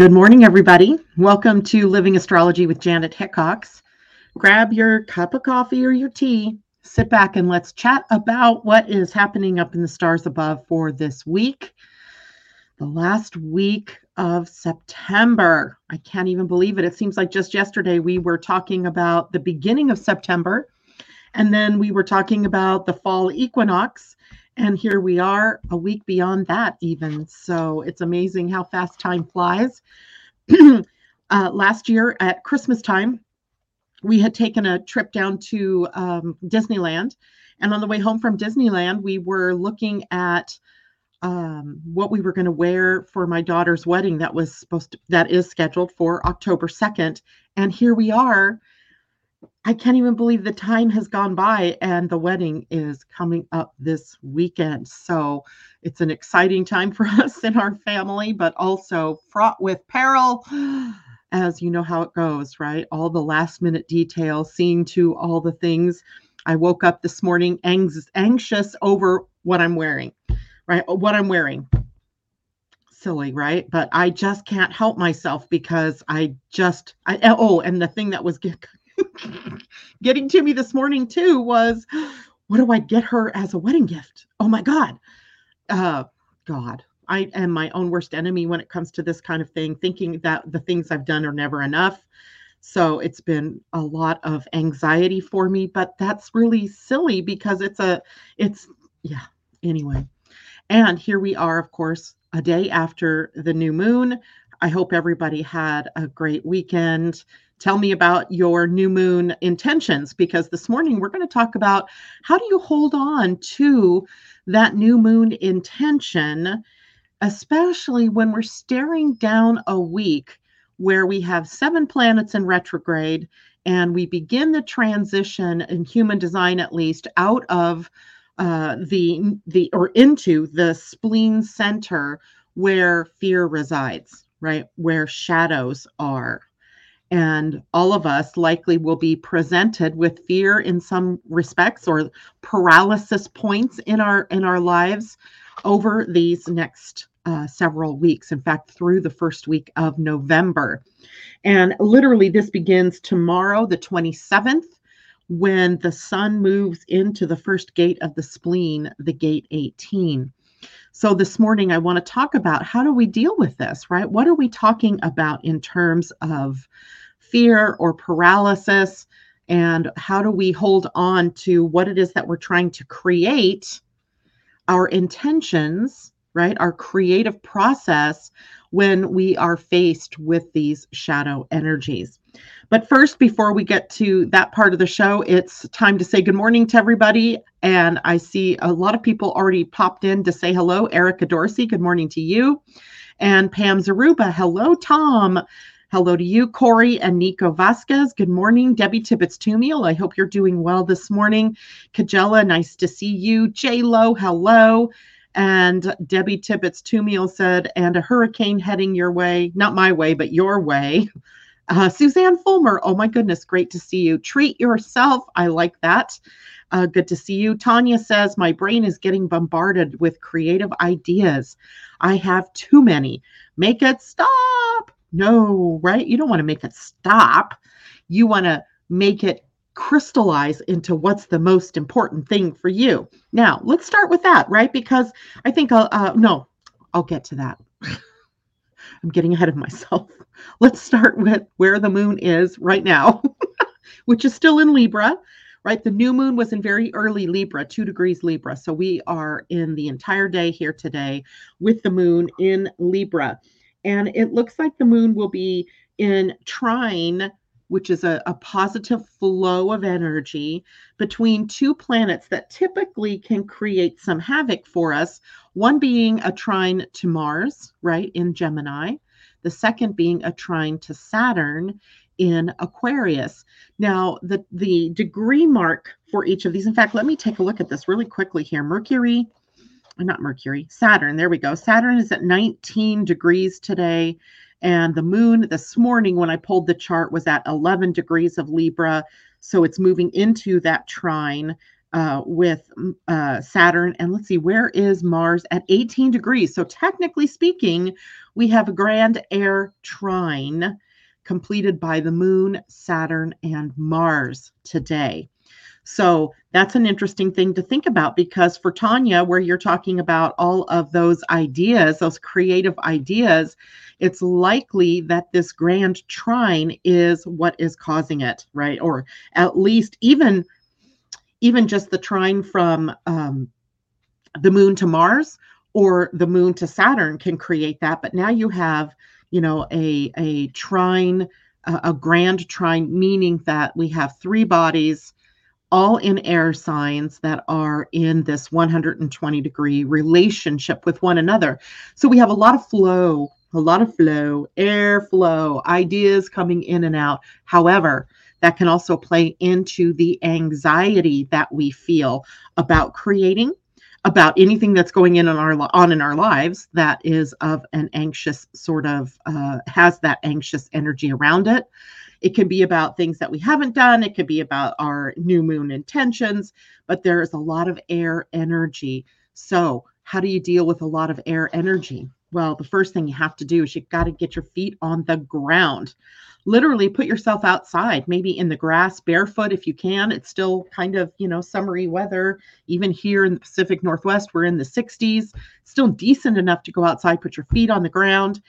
Good morning, everybody. Welcome to Living Astrology with Janet Hickox. Grab your cup of coffee or your tea, sit back, and let's chat about what is happening up in the stars above for this week, the last week of September. I can't even believe it. It seems like just yesterday we were talking about the beginning of September, and then we were talking about the fall equinox. And here we are a week beyond that, even. So it's amazing how fast time flies. uh, last year at Christmas time, we had taken a trip down to um, Disneyland. And on the way home from Disneyland, we were looking at um, what we were going to wear for my daughter's wedding that was supposed to, that is scheduled for October 2nd. And here we are I can't even believe the time has gone by and the wedding is coming up this weekend. So it's an exciting time for us in our family, but also fraught with peril, as you know how it goes, right? All the last minute details, seeing to all the things. I woke up this morning anxious over what I'm wearing, right? Uh, what I'm wearing. Silly, right? But I just can't help myself because I just, I, oh, and the thing that was getting to me this morning too was what do I get her as a wedding gift? Oh my God. Uh, God, I am my own worst enemy when it comes to this kind of thing, thinking that the things I've done are never enough. So it's been a lot of anxiety for me, but that's really silly because it's a, it's, yeah, anyway. And here we are, of course, a day after the new moon. I hope everybody had a great weekend tell me about your new moon intentions because this morning we're going to talk about how do you hold on to that new moon intention especially when we're staring down a week where we have seven planets in retrograde and we begin the transition in human design at least out of uh, the the or into the spleen center where fear resides right? Where shadows are and all of us likely will be presented with fear in some respects or paralysis points in our in our lives over these next uh, several weeks in fact through the first week of november. And literally this begins tomorrow the 27th when the sun moves into the first gate of the spleen the gate 18 so this morning i want to talk about how do we deal with this right? What are we talking about in terms of fear or paralysis? And how do we hold on to what it is that we're trying to create our intentions right our creative process when we are faced with these shadow energies but first before we get to that part of the show it's time to say good morning to everybody and i see a lot of people already popped in to say hello erica dorsey good morning to you and pam zaruba hello tom Hello to you, Corey and Nico Vasquez. Good morning, Debbie Tibbetts Tumiel. I hope you're doing well this morning. Kajella, nice to see you. J Lo, hello. And Debbie Tibbetts Tumiel said, and a hurricane heading your way, not my way, but your way. Uh, Suzanne Fulmer, oh my goodness, great to see you. Treat yourself. I like that. Uh, good to see you. Tanya says, My brain is getting bombarded with creative ideas. I have too many. Make it stop. No, right? You don't want to make it stop. You want to make it crystallize into what's the most important thing for you. Now, let's start with that, right? Because I think I'll, uh, no, I'll get to that. I'm getting ahead of myself. Let's start with where the moon is right now, which is still in Libra, right? The new moon was in very early Libra, two degrees Libra. So we are in the entire day here today with the moon in Libra. And it looks like the moon will be in trine, which is a, a positive flow of energy between two planets that typically can create some havoc for us. One being a trine to Mars, right, in Gemini. The second being a trine to Saturn in Aquarius. Now, the, the degree mark for each of these, in fact, let me take a look at this really quickly here. Mercury not Mercury, Saturn. There we go. Saturn is at 19 degrees today. And the moon this morning, when I pulled the chart, was at 11 degrees of Libra. So it's moving into that trine uh, with uh, Saturn. And let's see, where is Mars at 18 degrees? So, technically speaking, we have a grand air trine completed by the Moon, Saturn, and Mars today. So that's an interesting thing to think about because for Tanya, where you're talking about all of those ideas, those creative ideas, it's likely that this grand trine is what is causing it, right? Or at least even even just the trine from um, the moon to Mars or the moon to Saturn can create that. But now you have, you know, a a trine, a, a grand trine, meaning that we have three bodies all in air signs that are in this 120 degree relationship with one another. So we have a lot of flow, a lot of flow, air flow, ideas coming in and out. However, that can also play into the anxiety that we feel about creating about anything that's going in on our on in our lives that is of an anxious sort of uh, has that anxious energy around it it can be about things that we haven't done it could be about our new moon intentions but there is a lot of air energy so how do you deal with a lot of air energy well the first thing you have to do is you've got to get your feet on the ground literally put yourself outside, maybe in the grass, barefoot if you can. It's still kind of, you know, summery weather. Even here in the Pacific Northwest, we're in the 60s, still decent enough to go outside, put your feet on the ground.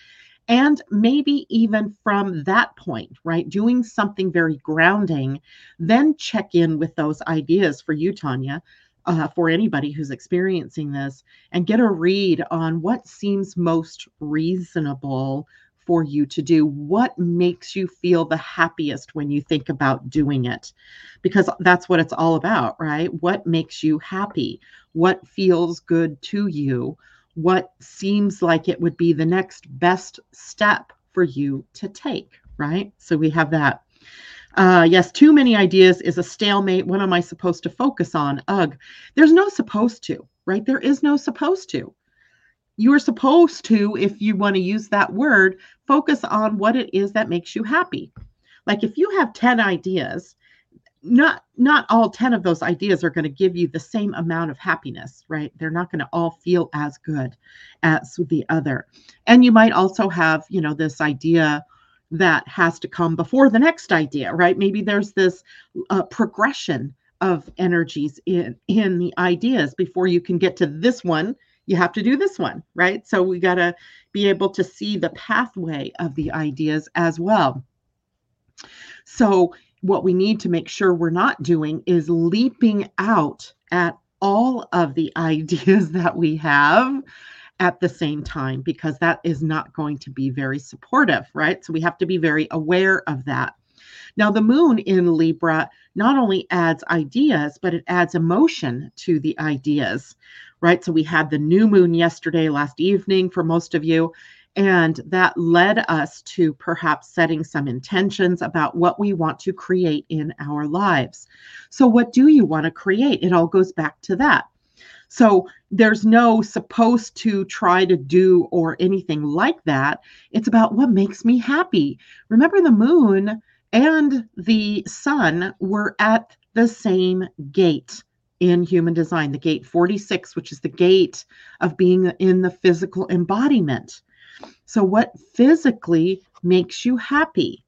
And maybe even from that point, right, doing something very grounding, then check in with those ideas for you, Tanya, uh, for anybody who's experiencing this and get a read on what seems most reasonable for you to do? What makes you feel the happiest when you think about doing it? Because that's what it's all about, right? What makes you happy? What feels good to you? What seems like it would be the next best step for you to take, right? So we have that. Uh, yes, too many ideas is a stalemate. What am I supposed to focus on? Ugh. There's no supposed to, right? There is no supposed to you are supposed to, if you want to use that word, focus on what it is that makes you happy. Like if you have 10 ideas, not not all 10 of those ideas are going to give you the same amount of happiness right they're not going to all feel as good as the other and you might also have you know this idea that has to come before the next idea right maybe there's this uh, progression of energies in in the ideas before you can get to this one you have to do this one, right? So we got to be able to see the pathway of the ideas as well. So, what we need to make sure we're not doing is leaping out at all of the ideas that we have at the same time, because that is not going to be very supportive, right? So, we have to be very aware of that. Now, the moon in Libra not only adds ideas, but it adds emotion to the ideas, right? So we had the new moon yesterday, last evening for most of you. And that led us to perhaps setting some intentions about what we want to create in our lives. So, what do you want to create? It all goes back to that. So, there's no supposed to try to do or anything like that. It's about what makes me happy. Remember, the moon and the sun were at the same gate in human design, the gate 46, which is the gate of being in the physical embodiment. So, what physically makes you happy?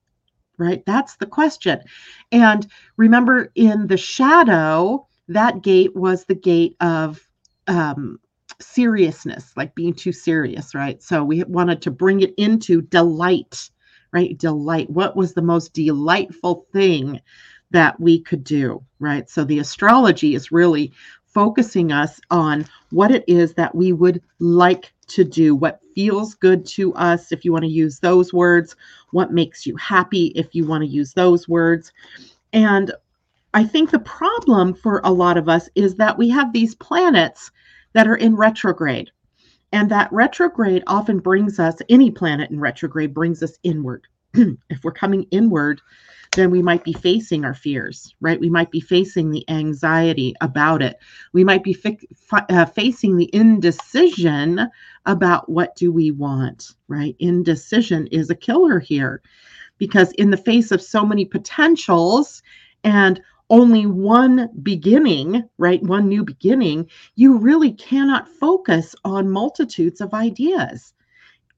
Right? That's the question. And remember, in the shadow, that gate was the gate of um, seriousness, like being too serious, right? So, we wanted to bring it into delight, right? Delight. What was the most delightful thing that we could do, right? So the astrology is really focusing us on what it is that we would like to do, what feels good to us, if you want to use those words, what makes you happy, if you want to use those words. And I think the problem for a lot of us is that we have these planets that are in retrograde. And that retrograde often brings us, any planet in retrograde brings us inward. if we're coming inward, then we might be facing our fears, right? We might be facing the anxiety about it. We might be fi- uh, facing the indecision about what do we want, right? Indecision is a killer here because in the face of so many potentials and only one beginning, right? One new beginning, you really cannot focus on multitudes of ideas.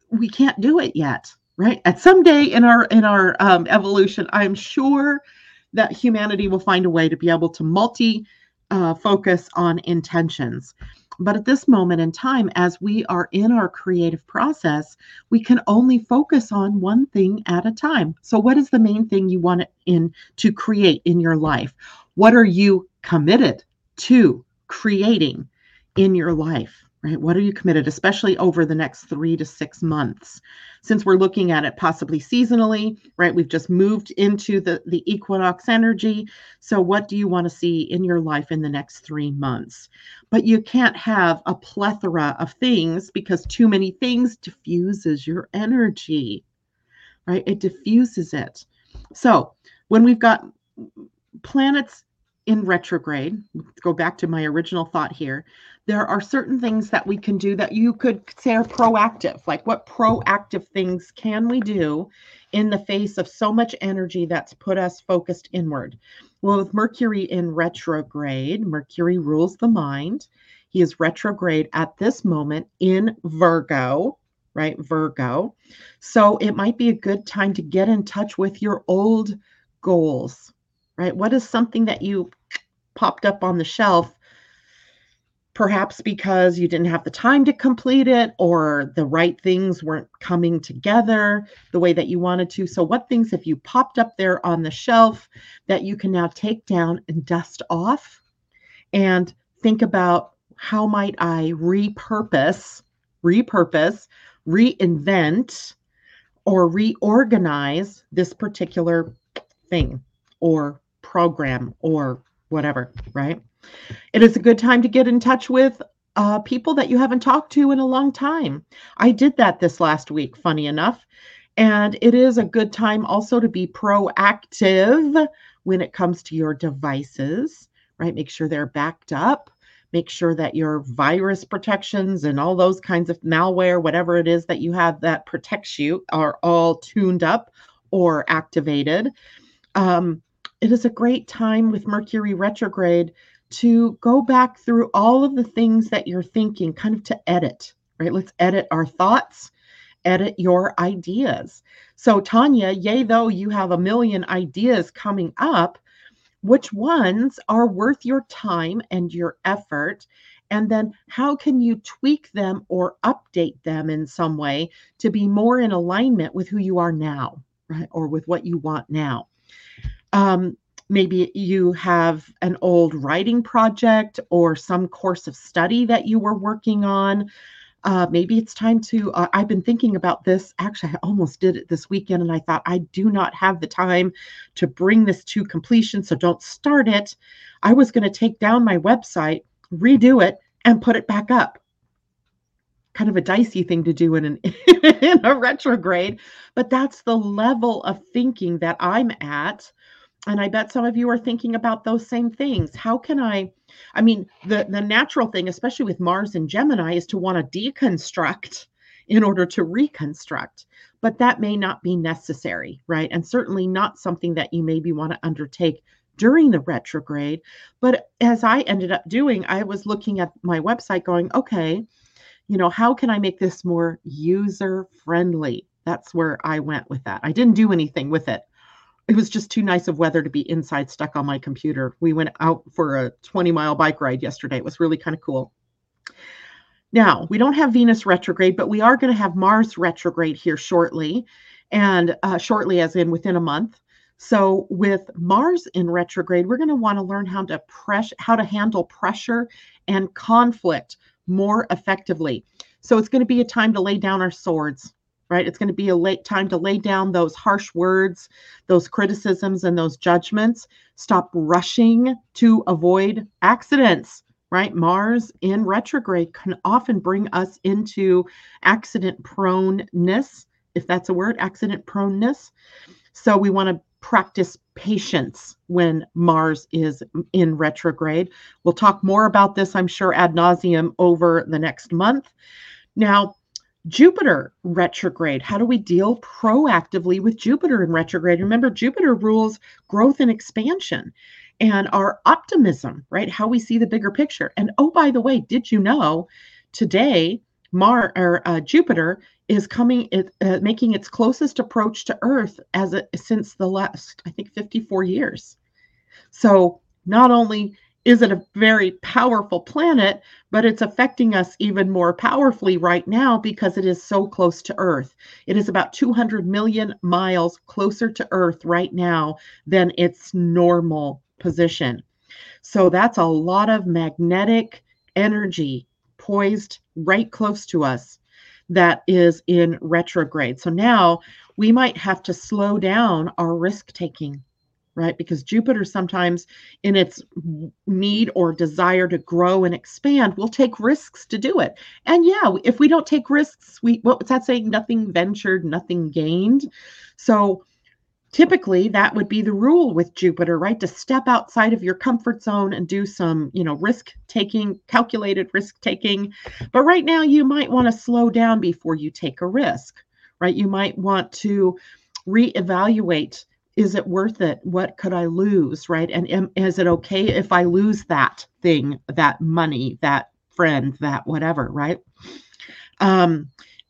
We can't do it yet, right? At some day in our in our um, evolution, I'm sure that humanity will find a way to be able to multi uh, focus on intentions. But at this moment in time, as we are in our creative process, we can only focus on one thing at a time. So, what is the main thing you want in to create in your life? What are you committed to creating in your life? Right? What are you committed, especially over the next three to six months? Since we're looking at it possibly seasonally, right? We've just moved into the, the equinox energy. So, what do you want to see in your life in the next three months? But you can't have a plethora of things because too many things diffuses your energy, right? It diffuses it. So, when we've got planets in retrograde, go back to my original thought here, there are certain things that we can do that you could say are proactive. Like, what proactive things can we do in the face of so much energy that's put us focused inward? Well, with Mercury in retrograde, Mercury rules the mind. He is retrograde at this moment in Virgo, right? Virgo. So it might be a good time to get in touch with your old goals, right? What is something that you popped up on the shelf perhaps because you didn't have the time to complete it or the right things weren't coming together the way that you wanted to. So, what things have you popped up there on the shelf that you can now take down and dust off and think about how might I repurpose, repurpose, reinvent, or reorganize this particular thing or program or whatever, right? It is a good time to get in touch with uh, people that you haven't talked to in a long time. I did that this last week, funny enough. And it is a good time also to be proactive when it comes to your devices, right? Make sure they're backed up. Make sure that your virus protections and all those kinds of malware, whatever it is that you have that protects you, are all tuned up or activated. Um, it is a great time with Mercury retrograde to go back through all of the things that you're thinking, kind of to edit, right? Let's edit our thoughts, edit your ideas. So, Tanya, yay, though you have a million ideas coming up, which ones are worth your time and your effort? And then how can you tweak them or update them in some way to be more in alignment with who you are now, right? Or with what you want now? Um, maybe you have an old writing project or some course of study that you were working on. Uh, maybe it's time to. Uh, I've been thinking about this. Actually, I almost did it this weekend, and I thought I do not have the time to bring this to completion, so don't start it. I was going to take down my website, redo it, and put it back up. Kind of a dicey thing to do in an in a retrograde, but that's the level of thinking that I'm at and i bet some of you are thinking about those same things. How can i i mean the the natural thing especially with mars and gemini is to want to deconstruct in order to reconstruct. But that may not be necessary right? And certainly not something that you maybe want to undertake during the retrograde. But as i ended up doing i was looking at my website going okay you know how can i make this more user friendly that's where i went with that. I didn't do anything with it it was just too nice of weather to be inside stuck on my computer. We went out for a 20 mile bike ride yesterday. It was really kind of cool. Now, we don't have Venus retrograde, but we are going to have Mars retrograde here shortly, and uh, shortly, as in within a month. So, with Mars in retrograde, we're going to want to learn how to press, how to handle pressure and conflict more effectively. So, it's going to be a time to lay down our swords right? It's going to be a late time to lay down those harsh words, those criticisms, and those judgments. Stop rushing to avoid accidents, right? Mars in retrograde can often bring us into accident proneness, if that's a word, accident proneness. So we want to practice patience when Mars is in retrograde. We'll talk more about this, I'm sure, ad nauseum over the next month. Now, Jupiter retrograde. How do we deal proactively with Jupiter in retrograde? Remember, Jupiter rules growth and expansion. and our optimism, right? How we see the bigger picture. And oh, by the way, did you know today Mar or uh, Jupiter is coming, it, uh, making its closest approach to Earth as it since the last, I think, 54 years. So not only is it a very powerful planet, but it's affecting us even more powerfully right now because it is so close to Earth. It is about 200 million miles closer to Earth right now than its normal position. So that's a lot of magnetic energy poised right close to us that is in retrograde. So now we might have to slow down our risk taking right? Because Jupiter sometimes, in its need or desire to grow and expand, will take risks to do it. And yeah, if we don't take risks, we what's that saying? Nothing ventured, nothing gained. So typically that would be the rule with Jupiter, right? To step outside of your comfort zone and do some, you know, risk taking, calculated risk taking. But right now, you might want to slow down before you take a risk, right? You might want to reevaluate is it worth it? What could I lose? Right. And am, is it okay if I lose that thing, that money, that friend, that whatever? Right. Um,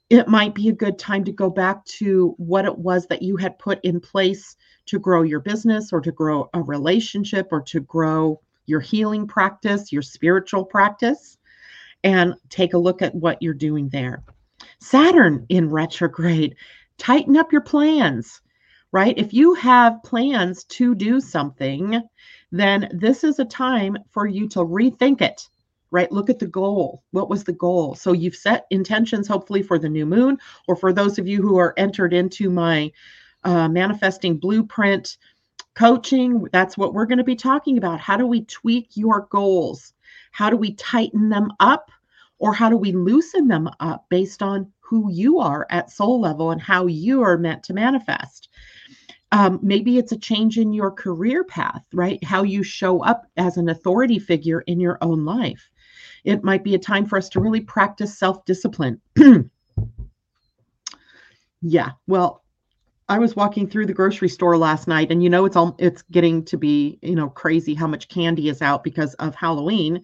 it might be a good time to go back to what it was that you had put in place to grow your business or to grow a relationship or to grow your healing practice, your spiritual practice, and take a look at what you're doing there. Saturn in retrograde, tighten up your plans right? If you have plans to do something, then this is a time for you to rethink it, right? Look at the goal. What was the goal? So you've set intentions, hopefully, for the new moon, or for those of you who are entered into my uh, manifesting blueprint coaching. That's what we're going to be talking about. How do we tweak your goals? How do we tighten them up? Or how do we loosen them up based on who you are at soul level and how you are meant to manifest? Um, maybe it's a change in your career path, right? How you show up as an authority figure in your own life. It might be a time for us to really practice self discipline. yeah, well, I was walking through the grocery store last night, and you know it's all it's getting to be you know crazy how much candy is out because of Halloween.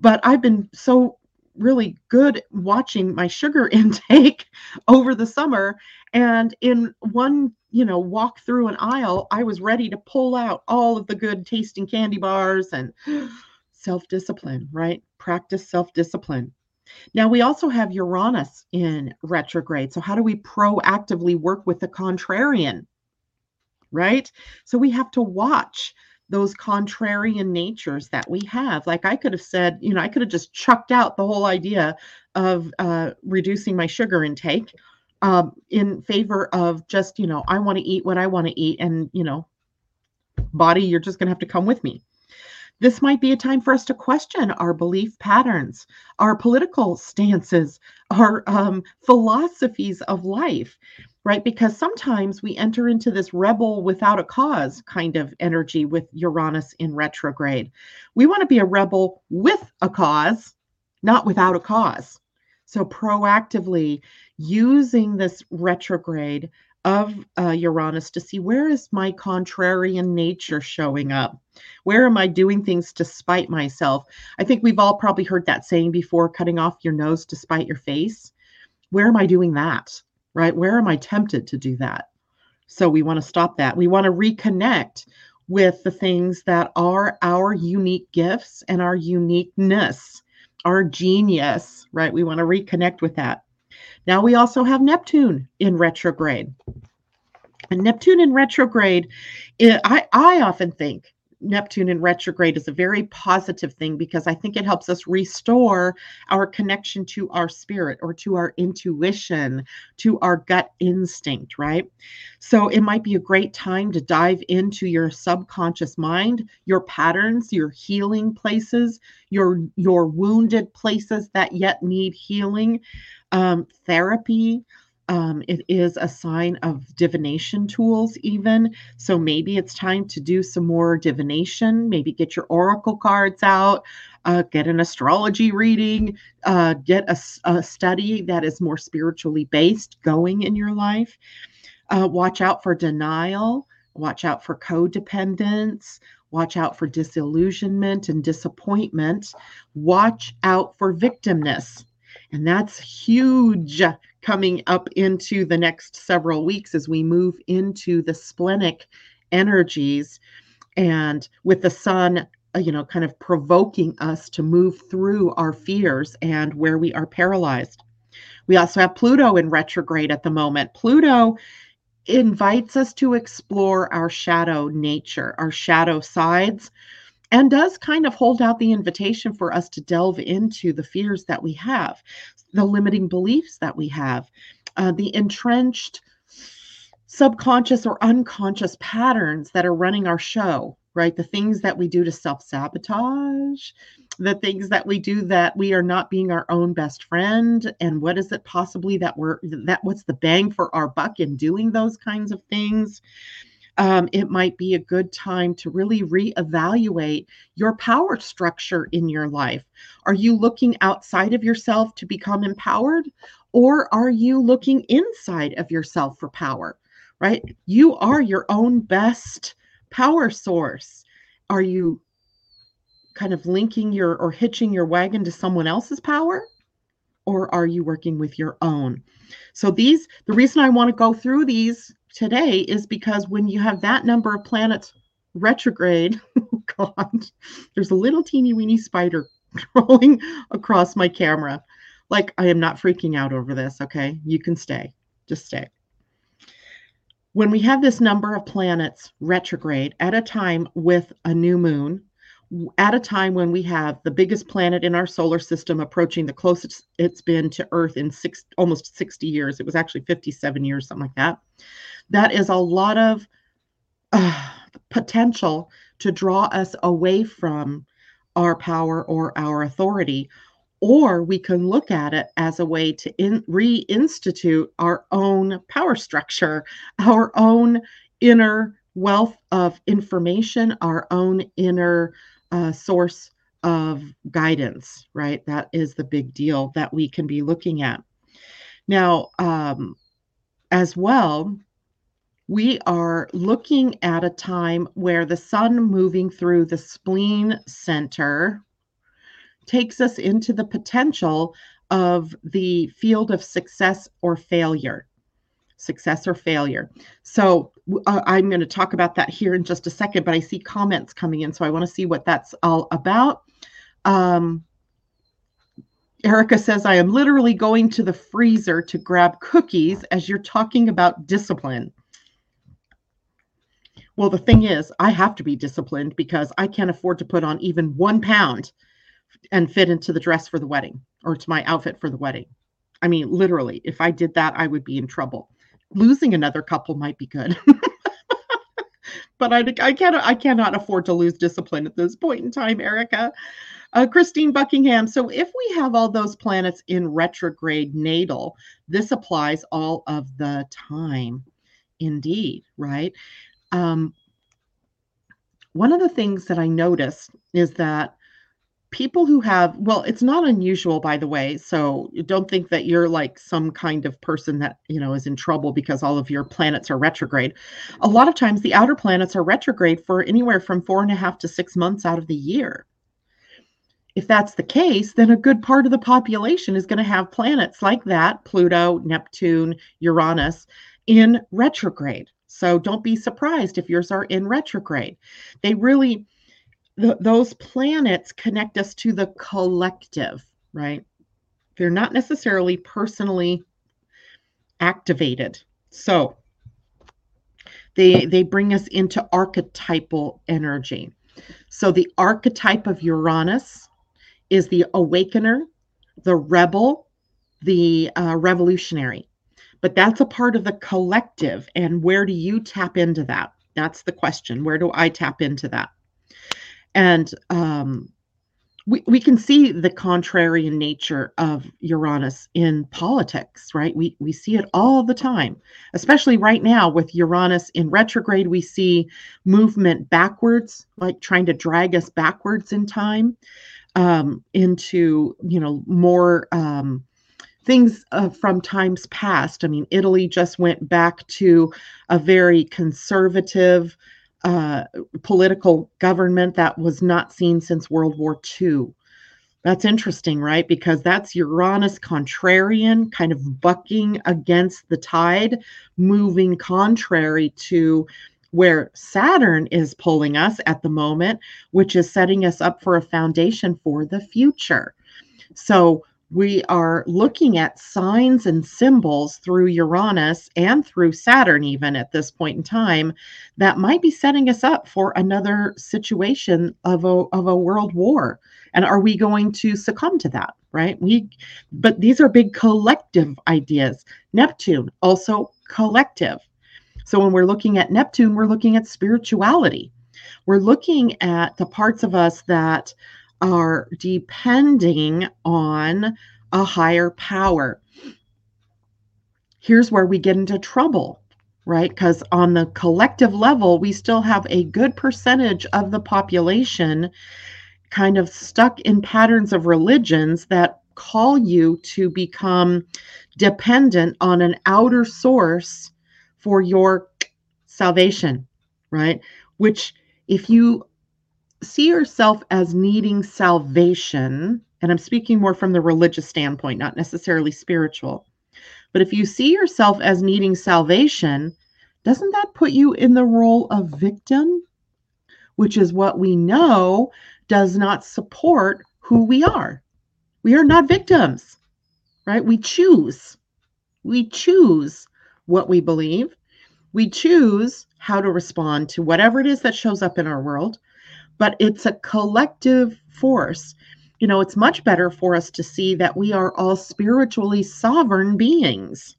But I've been so really good watching my sugar intake over the summer. And in one you know walk through an aisle i was ready to pull out all of the good tasting candy bars and self-discipline right? Practice self-discipline. Now we also have uranus in retrograde. So how do we proactively work with the contrarian right? So we have to watch those contrarian natures that we have. Like I could have said, you know, I could have just chucked out the whole idea of uh, reducing my sugar intake um, in favor of just, you know, I want to eat what I want to eat. And, you know, body, you're just going to have to come with me. This might be a time for us to question our belief patterns, our political stances, our um, philosophies of life right? Because sometimes we enter into this rebel without a cause kind of energy with Uranus in retrograde. We want to be a rebel with a cause, not without a cause. So, proactively using this retrograde of uh, Uranus to see where is my contrarian nature showing up? Where am I doing things to spite myself? I think we've all probably heard that saying before cutting off your nose to spite your face. Where am I doing that? Right? Where am I tempted to do that? So we want to stop that. We want to reconnect with the things that are our unique gifts and our uniqueness, our genius, right? We want to reconnect with that. Now we also have Neptune in retrograde. And Neptune in retrograde, I, I often think Neptune in retrograde is a very positive thing because I think it helps us restore our connection to our spirit or to our intuition, to our gut instinct, right? So it might be a great time to dive into your subconscious mind, your patterns, your healing places, your your wounded places that yet need healing, um, therapy. Um, it is a sign of divination tools, even. So maybe it's time to do some more divination. Maybe get your oracle cards out, uh, get an astrology reading, uh, get a, a, study that is more spiritually based going in your life. Uh, watch out for denial, watch out for codependence, Watch out for disillusionment and disappointment. Watch out for victimness. And that's huge coming up into the next several weeks as we move into the splenic energies and with the sun uh, you know kind of provoking us to move through our fears and where we are paralyzed. We also have pluto in retrograde at the moment. Pluto invites us to explore our shadow nature our shadow sides and does kind of hold out the invitation for us to delve into the fears that we have the limiting beliefs that we have uh, the entrenched subconscious or unconscious patterns that are running our show, right? The things that we do to self sabotage, the things that we do that we are not being our own best friend. And what is it possibly that we're, that what's the bang for our buck in doing those kinds of things? Um, it might be a good time to really reevaluate your power structure in your life. Are you looking outside of yourself to become empowered? Or are you looking inside of yourself for power? right? You are your own best power source. Are you kind of linking your or hitching your wagon to someone else's power? Or are you working with your own? So, these, the reason I want to go through these today is because when you have that number of planets retrograde, oh God, there's a little teeny weeny spider crawling across my camera. Like, I am not freaking out over this, okay? You can stay. Just stay when we have this number of planets retrograde at a time with a new moon, at a time when we have the biggest planet in our solar system approaching the closest it's been to Earth in six, almost 60 years, it was actually 57 years, something like that. That is a lot of uh, potential to draw us away from our power or our authority or we can look at it as a way to in, reinstitute our own power structure, our own inner wealth of information, our own inner uh, source of guidance, right? That is the big deal that we can be looking at. Now, um, as well, we are looking at a time where the sun moving through the spleen center takes us into the potential of the field of success or failure. Success or failure. So uh, I'm going to talk about that here in just a second, but I see comments coming in, so I want to see what that's all about. Um, Erica says, I am literally going to the freezer to grab cookies as you're talking about discipline. Well, the thing is, I have to be disciplined because I can't afford to put on even one pound and fit into the dress for the wedding or to my outfit for the wedding. I mean, literally, if I did that, I would be in trouble. Losing another couple might be good. but I, I cannot I cannot afford to lose discipline at this point in time, Erica. Uh, Christine Buckingham. So if we have all those planets in retrograde natal, this applies all of the time. Indeed, right? Um, one of the things that I noticed is that people who have well it's not unusual by the way so don't think that you're like some kind of person that you know is in trouble because all of your planets are retrograde. A lot of times the outer planets are retrograde for anywhere from four and a half to six months out of the year. If that's the case then a good part of the population is going to have planets like that pluto neptune uranus in retrograde. So don't be surprised if yours are in retrograde. They really those planets connect us to the collective, right? They're not necessarily personally activated. So they they bring us into archetypal energy. So the archetype of Uranus is the awakener, the rebel, the uh, revolutionary. But that's a part of the collective. And where do you tap into that? That's the question. Where do I tap into that? And um, we, we can see the contrarian nature of Uranus in politics, right? We, we see it all the time, especially right now with Uranus in retrograde. We see movement backwards, like trying to drag us backwards in time um, into, you know, more um, things uh, from times past. I mean, Italy just went back to a very conservative, uh, political government that was not seen since World War II. That's interesting, right? Because that's Uranus contrarian, kind of bucking against the tide, moving contrary to where Saturn is pulling us at the moment, which is setting us up for a foundation for the future. So we are looking at signs and symbols through Uranus and through Saturn, even at this point in time, that might be setting us up for another situation of a, of a world war. And are we going to succumb to that? Right. We, but these are big collective ideas. Neptune, also collective. So when we're looking at Neptune, we're looking at spirituality. We're looking at the parts of us that are depending on a higher power. Here's where we get into trouble, right? Because on the collective level, we still have a good percentage of the population kind of stuck in patterns of religions that call you to become dependent on an outer source for your salvation, right? Which, if you see yourself as needing salvation, and I'm speaking more from the religious standpoint, not necessarily spiritual, but if you see yourself as needing salvation, doesn't that put you in the role of victim? Which is what we know does not support who we are. We are not victims, right? We choose. We choose what we believe. We choose how to respond to whatever it is that shows up in our world but it's a collective force. You know, it's much better for us to see that we are all spiritually sovereign beings.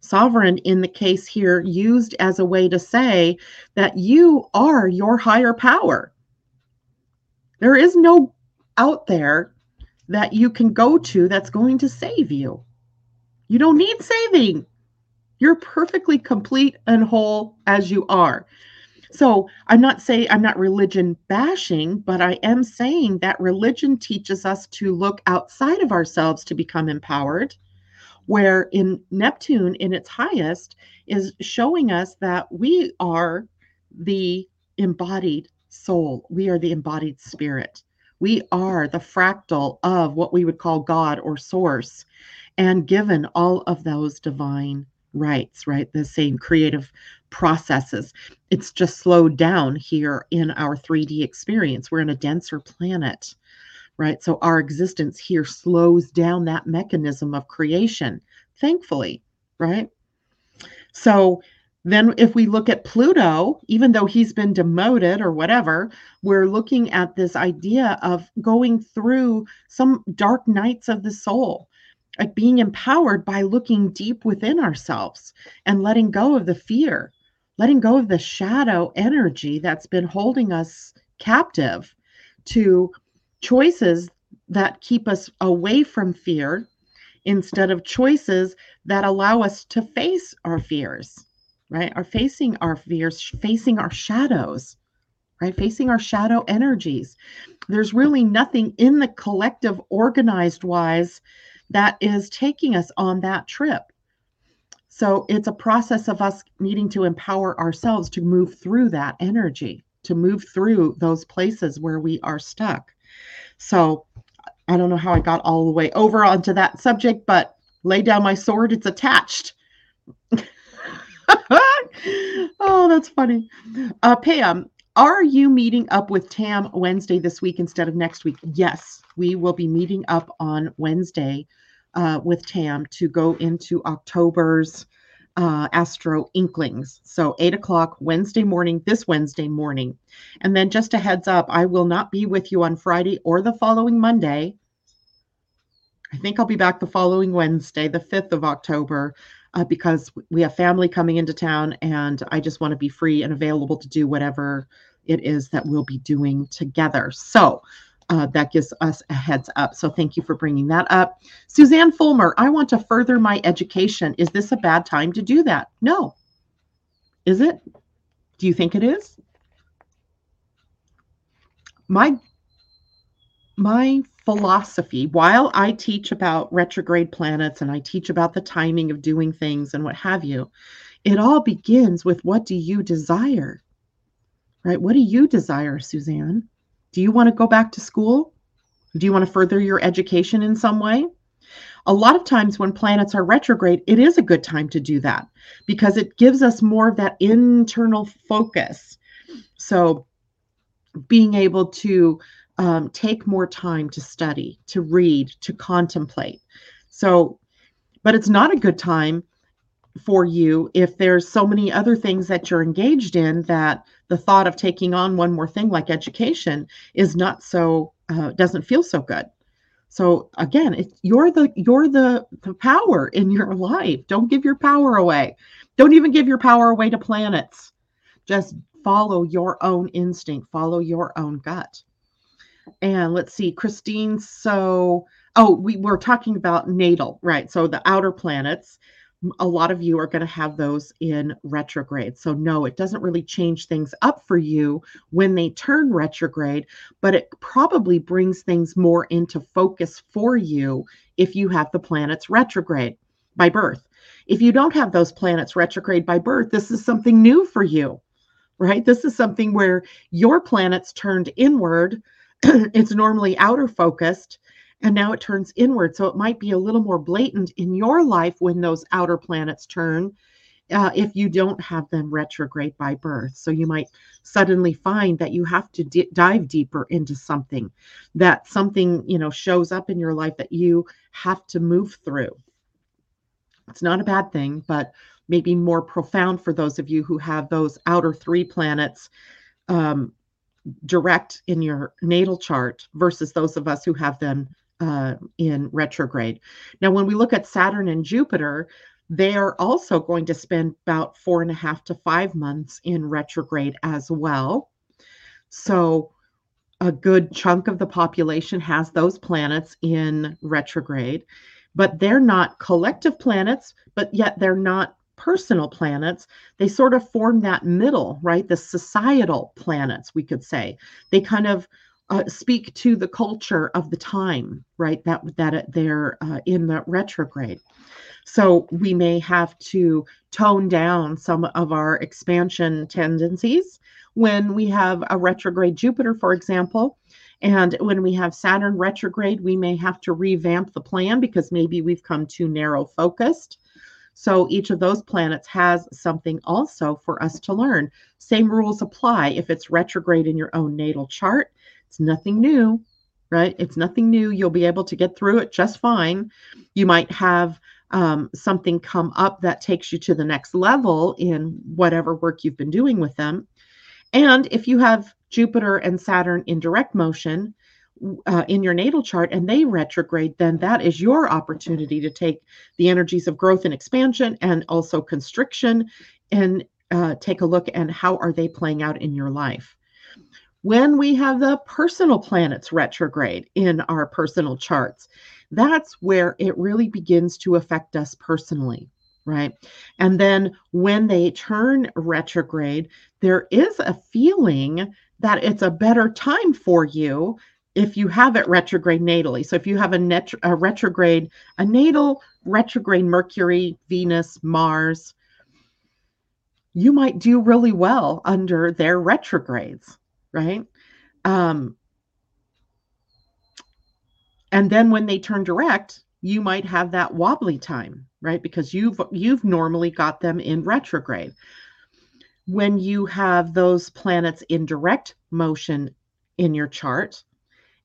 Sovereign, in the case here, used as a way to say that you are your higher power. There is no out there that you can go to that's going to save you. You don't need saving. You're perfectly complete and whole as you are. So I'm not saying I'm not religion bashing, but I am saying that religion teaches us to look outside of ourselves to become empowered. Where in Neptune, in its highest, is showing us that we are the embodied soul, we are the embodied spirit. We are the fractal of what we would call God or source, and given all of those divine rights, right? The same creative processes. It's just slowed down here in our 3D experience. We're in a denser planet, right? So our existence here slows down that mechanism of creation, thankfully, right? So then if we look at Pluto, even though he's been demoted or whatever, we're looking at this idea of going through some dark nights of the soul like being empowered by looking deep within ourselves and letting go of the fear letting go of the shadow energy that's been holding us captive to choices that keep us away from fear instead of choices that allow us to face our fears right? Are facing our fears facing our shadows right? Facing our shadow energies. There's really nothing in the collective organized wise that is taking us on that trip so it's a process of us needing to empower ourselves to move through that energy, to move through those places where we are stuck. So I don't know how I got all the way over onto that subject, but lay down my sword, it's attached. oh, that's funny. Uh, Pam, are you meeting up with Tam Wednesday this week instead of next week? Yes, we will be meeting up on Wednesday uh, with Tam to go into October's uh, Astro Inklings. So, eight o'clock Wednesday morning, this Wednesday morning. And then, just a heads up, I will not be with you on Friday or the following Monday. I think I'll be back the following Wednesday, the 5th of October, uh, because we have family coming into town and I just want to be free and available to do whatever it is that we'll be doing together. So, uh, that gives us a heads up. So thank you for bringing that up. Suzanne Fulmer, I want to further my education. Is this a bad time to do that? No. Is it? Do you think it is? My my philosophy, while I teach about retrograde planets and I teach about the timing of doing things and what have you, it all begins with what do you desire? right? What do you desire, Suzanne? Do you want to go back to school? Do you want to further your education in some way? A lot of times when planets are retrograde, it is a good time to do that because it gives us more of that internal focus. So, being able to um, take more time to study, to read, to contemplate. So, but it's not a good time for you if there's so many other things that you're engaged in that the thought of taking on one more thing like education is not so uh, doesn't feel so good. So again it's you're the you're the the power in your life. Don't give your power away. Don't even give your power away to planets. Just follow your own instinct. Follow your own gut and let's see christine so oh we were talking about natal right so the outer planets a lot of you are going to have those in retrograde. So, no, it doesn't really change things up for you when they turn retrograde, but it probably brings things more into focus for you if you have the planets retrograde by birth. If you don't have those planets retrograde by birth, this is something new for you, right? This is something where your planets turned inward. it's normally outer focused and now it turns inward. So it might be a little more blatant in your life when those outer planets turn. Uh, if you don't have them retrograde by birth. So you might suddenly find that you have to d- dive deeper into something, that something, you know, shows up in your life that you have to move through. It's not a bad thing, but maybe more profound for those of you who have those outer three planets um, direct in your natal chart versus those of us who have them uh, in retrograde. Now, when we look at Saturn and Jupiter, they are also going to spend about four and a half to five months in retrograde as well. So, a good chunk of the population has those planets in retrograde, but they're not collective planets, but yet they're not personal planets. They sort of form that middle, right? The societal planets, we could say. They kind of uh, speak to the culture of the time, right? That that they're uh, in the retrograde. So we may have to tone down some of our expansion tendencies when we have a retrograde Jupiter, for example. And when we have Saturn retrograde, we may have to revamp the plan because maybe we've come too narrow focused. So each of those planets has something also for us to learn. Same rules apply if it's retrograde in your own natal chart it's nothing new, right? It's nothing new. You'll be able to get through it just fine. You might have um, something come up that takes you to the next level in whatever work you've been doing with them. And if you have Jupiter and Saturn in direct motion uh, in your natal chart and they retrograde, then that is your opportunity to take the energies of growth and expansion and also constriction and uh, take a look and how are they playing out in your life when we have the personal planets retrograde in our personal charts, that's where it really begins to affect us personally, right? And then when they turn retrograde, there is a feeling that it's a better time for you if you have it retrograde natally. So if you have a, net, a retrograde, a natal retrograde Mercury, Venus, Mars, you might do really well under their retrogrades right? Um, and then when they turn direct, you might have that wobbly time, right? Because you've you've normally got them in retrograde. When you have those planets in direct motion in your chart,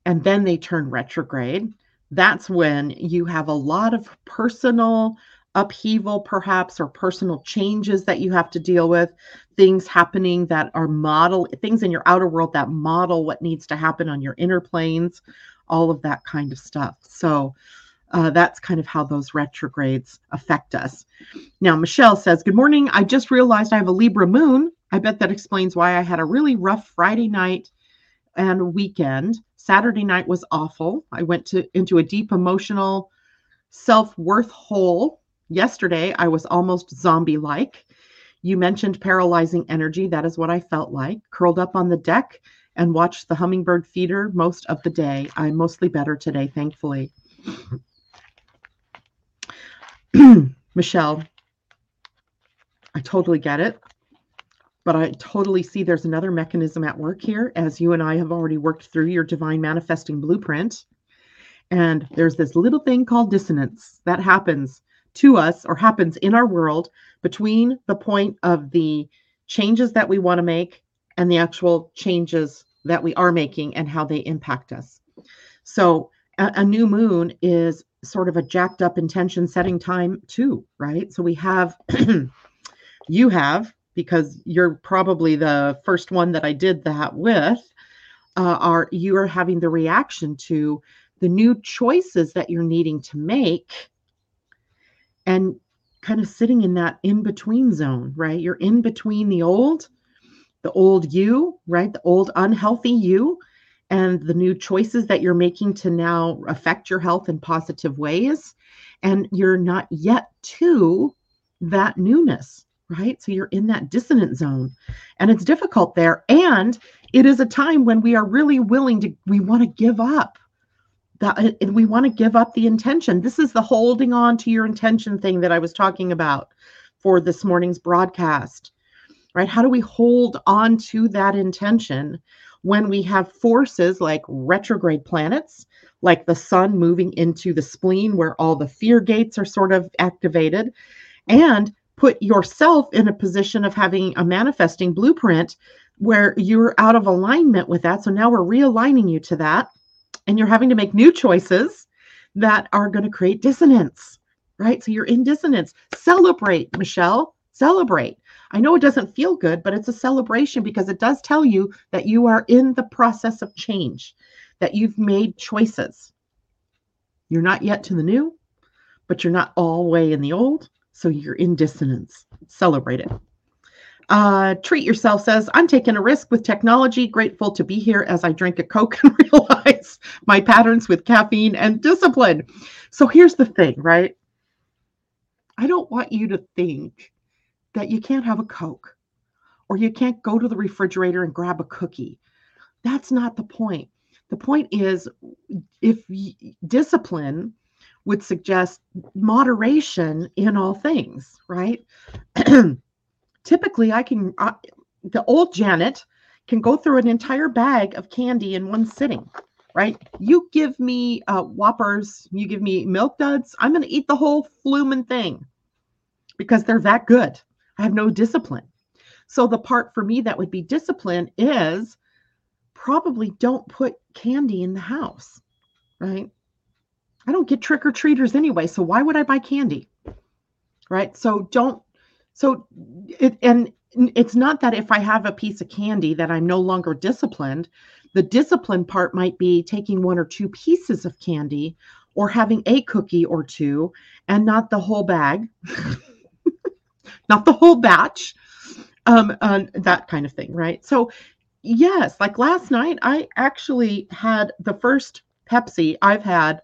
and then they turn retrograde, that's when you have a lot of personal upheaval perhaps or personal changes that you have to deal with things happening that are model things in your outer world that model what needs to happen on your inner planes all of that kind of stuff. So uh, that's kind of how those retrogrades affect us. Now michelle says good morning. I just realized i have a libra moon. I bet that explains why i had a really rough friday night and weekend saturday night was awful i went to into a deep emotional self-worth hole Yesterday, I was almost zombie like. You mentioned paralyzing energy. That is what I felt like. Curled up on the deck and watched the hummingbird feeder most of the day. I'm mostly better today, thankfully. Michelle, I totally get it. But I totally see there's another mechanism at work here, as you and I have already worked through your divine manifesting blueprint. And there's this little thing called dissonance that happens to us or happens in our world between the point of the changes that we want to make and the actual changes that we are making and how they impact us. So, a, a new moon is sort of a jacked up intention setting time, too, right? So, we have, you have, because you're probably the first one that I did that with, uh, are you are having the reaction to the new choices that you're needing to make and kind of sitting in that in between zone, right? You're in between the old, the old you, right? The old unhealthy you, and the new choices that you're making to now affect your health in positive ways. And you're not yet to that newness, right? So you're in that dissonant zone and it's difficult there. And it is a time when we are really willing to, we want to give up that uh, and we want to give up the intention. This is the holding on to your intention thing that I was talking about for this morning's broadcast, right? How do we hold on to that intention when we have forces like retrograde planets, like the sun moving into the spleen where all the fear gates are sort of activated, and put yourself in a position of having a manifesting blueprint where you're out of alignment with that. So now we're realigning you to that and you're having to make new choices that are going to create dissonance, right? So you're in dissonance. Celebrate, Michelle, celebrate. I know it doesn't feel good, but it's a celebration because it does tell you that you are in the process of change, that you've made choices. You're not yet to the new, but you're not all way in the old. So you're in dissonance. Celebrate it. Uh, Treat Yourself says, I'm taking a risk with technology, grateful to be here as I drink a Coke and realize my patterns with caffeine and discipline. So here's the thing, right? I don't want you to think that you can't have a Coke or you can't go to the refrigerator and grab a cookie. That's not the point. The point is, if discipline would suggest moderation in all things, right? typically I can, uh, the old Janet can go through an entire bag of candy in one sitting, right? You give me uh, Whoppers, you give me Milk Duds, I'm going to eat the whole flumin' thing because they're that good. I have no discipline. So the part for me that would be discipline is probably don't put candy in the house, right? I don't get trick or treaters anyway, so why would I buy candy? Right? So don't so it and it's not that if I have a piece of candy that I'm no longer disciplined. The discipline part might be taking one or two pieces of candy or having a cookie or two and not the whole bag, not the whole batch, um, uh, that kind of thing, right? So, yes, like last night, I actually had the first Pepsi I've had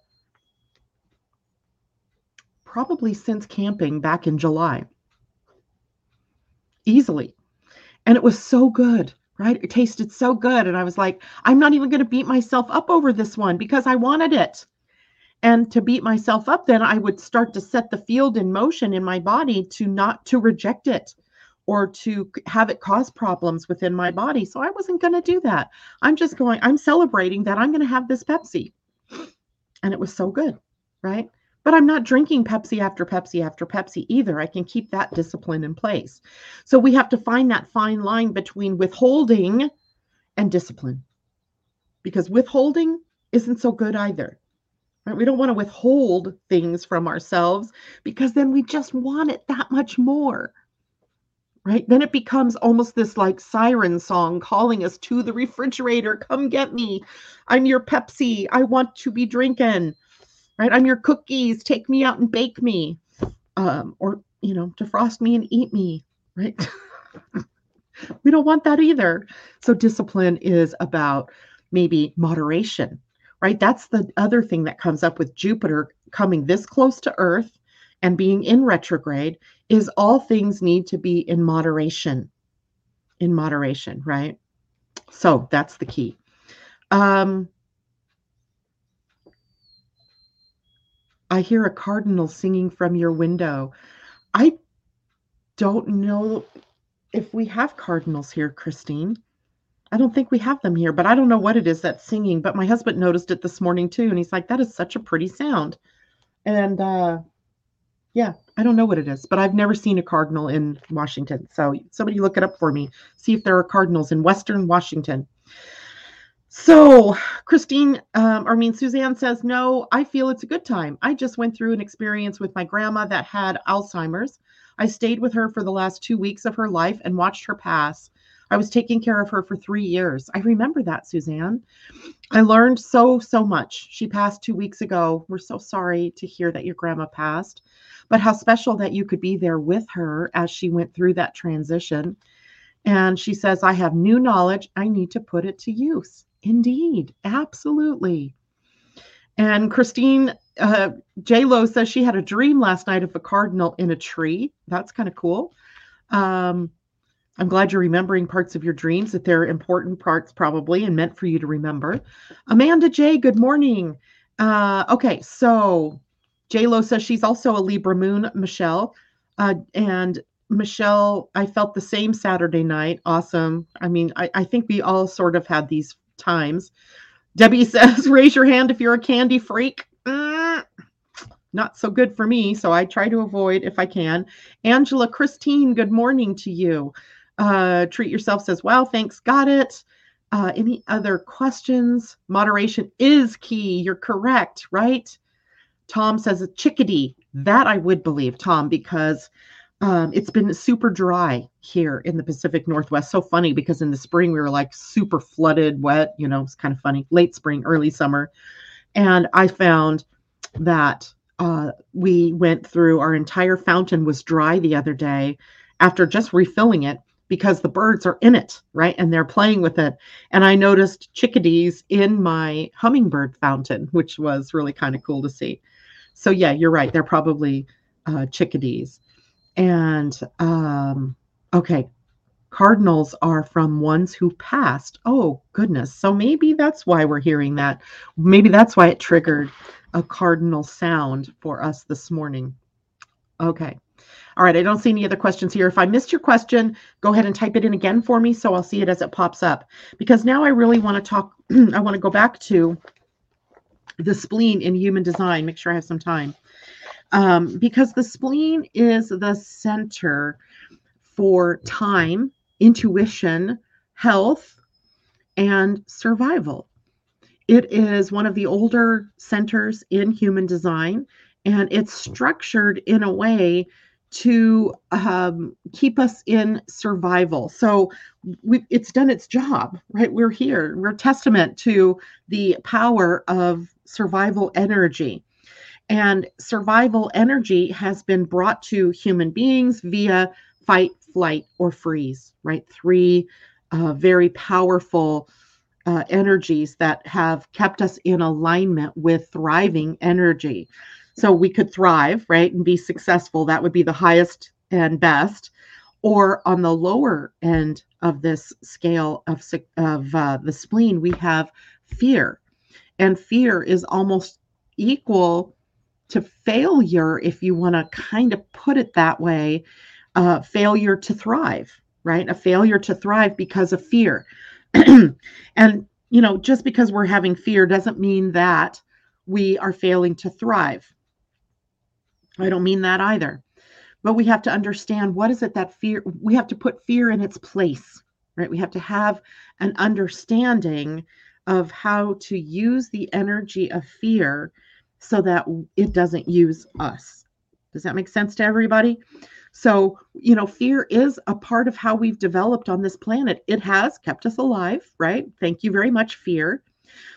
probably since camping back in July easily. And it was so good, right? It tasted so good. And I was like, I'm not even going to beat myself up over this one because I wanted it. And to beat myself up, then I would start to set the field in motion in my body to not to reject it or to have it cause problems within my body. So I wasn't going to do that. I'm just going, I'm celebrating that I'm going to have this Pepsi. And it was so good, right? But I'm not drinking Pepsi after Pepsi after Pepsi either. I can keep that discipline in place. So we have to find that fine line between withholding and discipline because withholding isn't so good either. Right? We don't want to withhold things from ourselves because then we just want it that much more. Right? Then it becomes almost this like siren song calling us to the refrigerator. Come get me. I'm your Pepsi. I want to be drinking right? I'm your cookies. Take me out and bake me. Um, or, you know, defrost me and eat me, right? we don't want that either. So, discipline is about maybe moderation, right? That's the other thing that comes up with Jupiter coming this close to Earth and being in retrograde is all things need to be in moderation. In moderation, right? So, that's the key. Um, I hear a cardinal singing from your window. I don't know if we have cardinals here, Christine. I don't think we have them here, but I don't know what it is that's singing. But my husband noticed it this morning too, and he's like, "That is such a pretty sound." And uh, yeah, I don't know what it is, but I've never seen a cardinal in Washington. So somebody look it up for me. See if there are cardinals in Western Washington. So Christine, um, I mean Suzanne says, "No, I feel it's a good time. I just went through an experience with my grandma that had Alzheimer's. I stayed with her for the last two weeks of her life and watched her pass." I was taking care of her for three years. I remember that, Suzanne. I learned so, so much. She passed two weeks ago. We're so sorry to hear that your grandma passed, but how special that you could be there with her as she went through that transition. And she says, I have new knowledge. I need to put it to use. Indeed, absolutely. And Christine uh, J Lo says she had a dream last night of a cardinal in a tree. That's kind of cool. Um, I'm glad you're remembering parts of your dreams, that they're important parts probably and meant for you to remember. Amanda J, good morning. Uh, okay, so J Lo says she's also a Libra moon, Michelle. Uh, and Michelle, I felt the same Saturday night. Awesome. I mean, I, I think we all sort of had these times. Debbie says, raise your hand if you're a candy freak. Mm, not so good for me, so I try to avoid if I can. Angela Christine, good morning to you. Uh, treat yourself says, wow, thanks, got it. Uh, any other questions? Moderation is key. You're correct, right? Tom says a chickadee. That I would believe, Tom, because um, it's been super dry here in the Pacific Northwest. So funny because in the spring we were like super flooded, wet. You know, it's kind of funny. Late spring, early summer, and I found that uh, we went through our entire fountain was dry the other day after just refilling it because the birds are in it, right? And they're playing with it. And I noticed chickadees in my hummingbird fountain, which was really kind of cool to see. So, yeah, you're right. They're probably uh, chickadees. And um, okay, cardinals are from ones who passed. Oh, goodness. So maybe that's why we're hearing that. Maybe that's why it triggered a cardinal sound for us this morning. Okay. All right, I don't see any other questions here. If I missed your question, go ahead and type it in again for me so I'll see it as it pops up. Because now I really want to talk, I want to go back to the spleen in human design, make sure I have some time. Um, because the spleen is the center for time, intuition, health, and survival. It is one of the older centers in human design, and it's structured in a way to um, keep us in survival. So we, it's done its job, right? We're here. We're testament to the power of survival energy. And survival energy has been brought to human beings via fight, flight, or freeze, right? Three uh, very powerful uh, energies that have kept us in alignment with thriving energy. So we could thrive, right, and be successful. That would be the highest and best. Or on the lower end of this scale of, of uh, the spleen, we have fear. And fear is almost equal to failure, if you want to kind of put it that way, uh, failure to thrive, right? A failure to thrive because of fear. and, you know, just because we're having fear doesn't mean that we are failing to thrive. I don't mean that either. But we have to understand what is it that fear, we have to put fear in its place, right? We have to have an understanding of how to use the energy of fear so that it doesn't use us. Does that make sense to everybody? So, you know, fear is a part of how we've developed on this planet. It has kept us alive, right? Thank you very much, fear.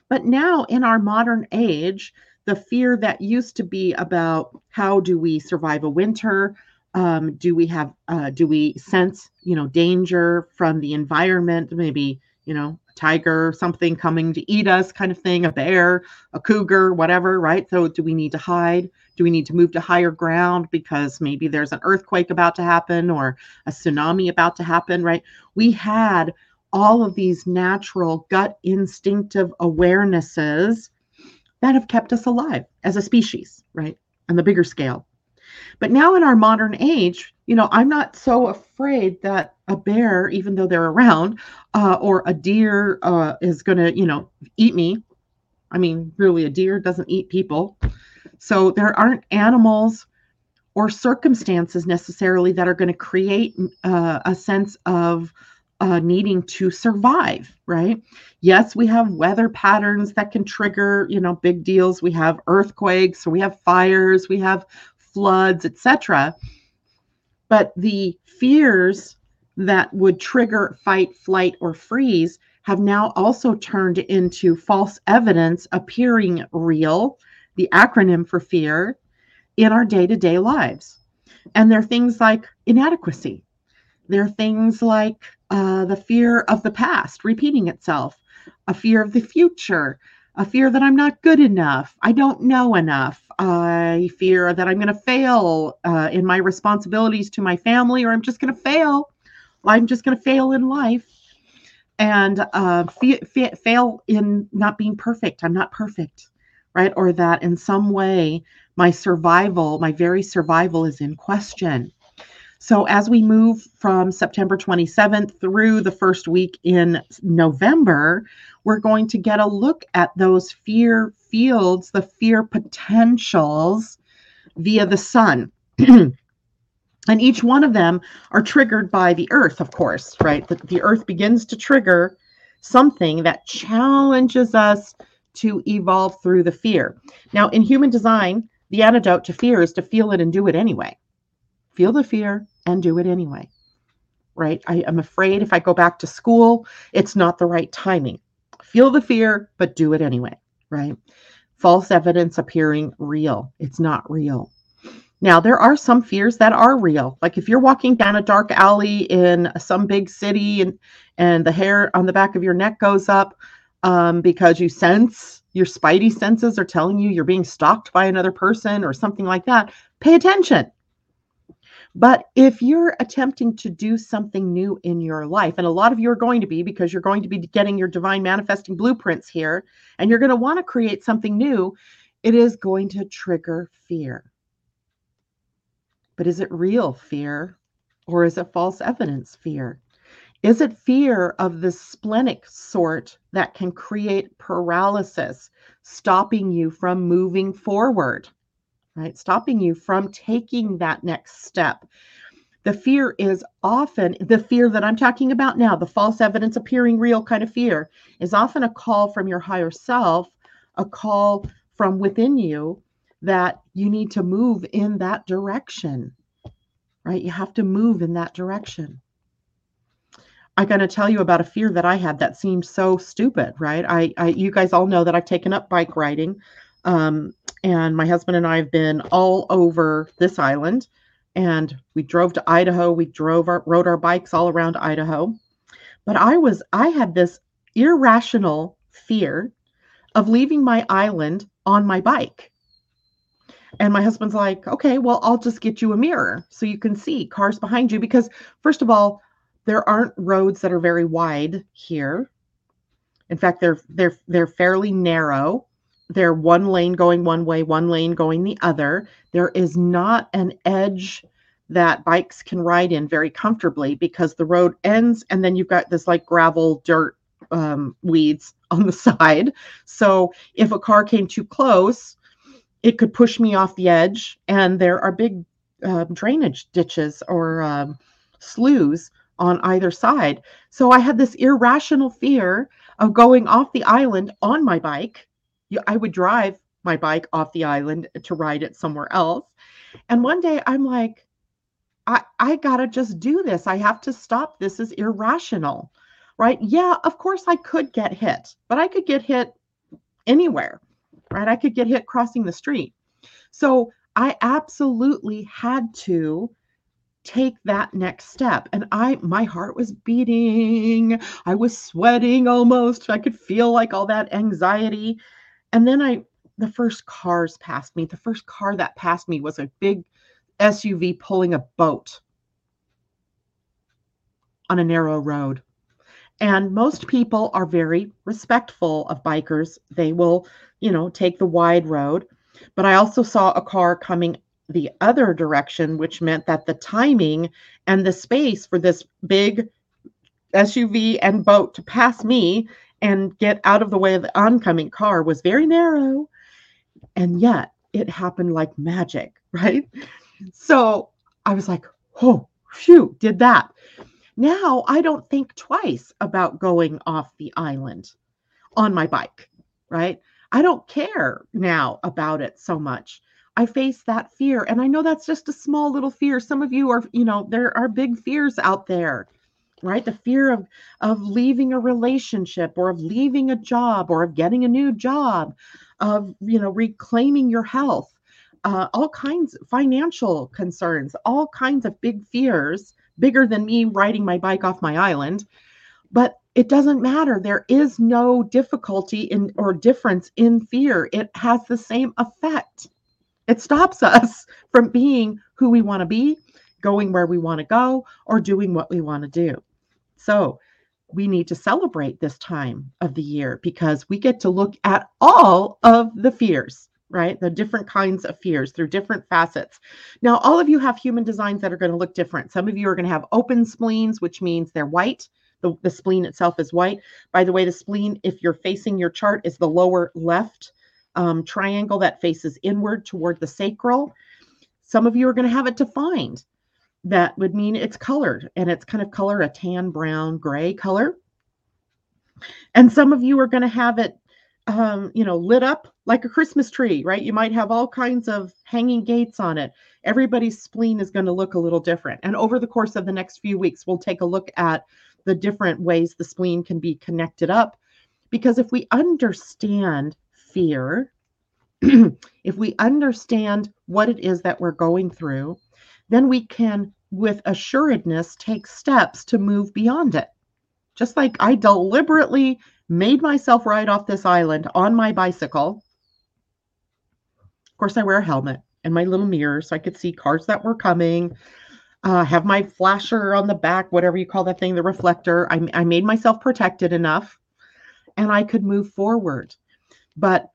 But now in our modern age, the fear that used to be about how do we survive a winter um, do we have uh, do we sense you know danger from the environment maybe you know a tiger something coming to eat us kind of thing a bear a cougar whatever right so do we need to hide do we need to move to higher ground because maybe there's an earthquake about to happen or a tsunami about to happen right we had all of these natural gut instinctive awarenesses that have kept us alive as a species, right? On the bigger scale. But now in our modern age, you know, I'm not so afraid that a bear, even though they're around, uh, or a deer uh, is going to, you know, eat me. I mean, really, a deer doesn't eat people. So there aren't animals or circumstances necessarily that are going to create uh, a sense of uh, needing to survive, right? Yes, we have weather patterns that can trigger, you know, big deals. We have earthquakes, or we have fires, we have floods, etc. But the fears that would trigger fight, flight, or freeze have now also turned into false evidence appearing real, the acronym for fear, in our day to day lives. And they're things like inadequacy. They're things like uh, the fear of the past repeating itself, a fear of the future, a fear that I'm not good enough, I don't know enough, I fear that I'm going to fail uh, in my responsibilities to my family, or I'm just going to fail. I'm just going to fail in life and uh, fail in not being perfect. I'm not perfect, right? Or that in some way my survival, my very survival is in question. So as we move from September 27th through the first week in November, we're going to get a look at those fear fields, the fear potentials via the sun. and each one of them are triggered by the earth, of course, right? The, the earth begins to trigger something that challenges us to evolve through the fear. Now, in human design, the antidote to fear is to feel it and do it anyway. Feel the fear and do it anyway. Right? I am afraid if I go back to school, it's not the right timing. Feel the fear, but do it anyway. Right? False evidence appearing real. It's not real. Now, there are some fears that are real. Like if you're walking down a dark alley in some big city and, and the hair on the back of your neck goes up um, because you sense your spidey senses are telling you you're being stalked by another person or something like that, pay attention. But if you're attempting to do something new in your life, and a lot of you are going to be because you're going to be getting your divine manifesting blueprints here, and you're going to want to create something new, it is going to trigger fear. But is it real fear or is it false evidence fear? Is it fear of the splenic sort that can create paralysis, stopping you from moving forward, right? Stopping you from taking that next step. The fear is often the fear that I'm talking about now, the false evidence appearing real kind of fear, is often a call from your higher self, a call from within you that you need to move in that direction, right? You have to move in that direction. I'm going to tell you about a fear that I had that seemed so stupid, right? I, I you guys all know that I've taken up bike riding, um, and my husband and I have been all over this island, and we drove to Idaho. We drove our rode our bikes all around Idaho, but I was I had this irrational fear of leaving my island on my bike. And my husband's like, okay, well, I'll just get you a mirror so you can see cars behind you. Because, first of all, there aren't roads that are very wide here. In fact, they're they're they're fairly narrow. They're one lane going one way, one lane going the other. There is not an edge that bikes can ride in very comfortably because the road ends and then you've got this like gravel, dirt, um, weeds on the side. So if a car came too close, it could push me off the edge. And there are big uh, drainage ditches or um, sloughs on either side. So I had this irrational fear of going off the island on my bike. I would drive my bike off the island to ride it somewhere else. And one day I'm like, I, I gotta just do this. I have to stop. This is irrational, right? Yeah, of course I could get hit, but I could get hit anywhere, right? I could get hit crossing the street. So I absolutely had to take that next step and i my heart was beating i was sweating almost i could feel like all that anxiety and then i the first cars passed me. The first car that passed me was a big suv pulling a boat on a narrow road. And most people are very respectful of bikers. They will you know take the wide road. But i also saw a car coming the other direction, which meant that the timing and the space for this big SUV and boat to pass me and get out of the way of the oncoming car was very narrow. And yet it happened like magic, right? So I was like, oh, phew, did that. Now I don't think twice about going off the island on my bike, right? I don't care now about it so much. I face that fear. And I know that's just a small little fear. Some of you are, you know, there are big fears out there, right? The fear of of leaving a relationship or of leaving a job or of getting a new job, of, you know, reclaiming your health. Uh, all kinds of financial concerns, all kinds of big fears, bigger than me riding my bike off my island. But it doesn't matter. There is no difficulty in or difference in fear. It has the same effect. It stops us from being who we want to be, going where we want to go, or doing what we want to do. So we need to celebrate this time of the year because we get to look at all of the fears, right? The different kinds of fears through different facets. Now, all of you have human designs that are going to look different. Some of you are going to have open spleens, which means they're white. The, the spleen itself is white. By the way, the spleen, if you're facing your chart, is the lower left um, triangle that faces inward toward the sacral. Some of you are going to have it defined. That would mean it's colored and it's kind of color a tan, brown, gray color. And some of you are going to have it, um, you know, lit up like a Christmas tree, right? You might have all kinds of hanging gates on it. Everybody's spleen is going to look a little different. And over the course of the next few weeks, we'll take a look at the different ways the spleen can be connected up. Because if we understand fear, if we understand what it is that we're going through, then we can, with assuredness, take steps to move beyond it. Just like I deliberately made myself ride off this island on my bicycle. Of course, I wear a helmet and my little mirror so I could see cars that were coming. Uh, have my flasher on the back, whatever you call that thing, the reflector. I, I made myself protected enough and I could move forward. But